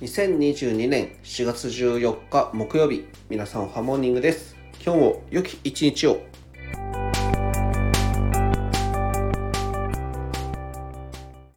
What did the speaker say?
2022年4月14日木曜日皆さんハモーニングです。今日も良き一日を。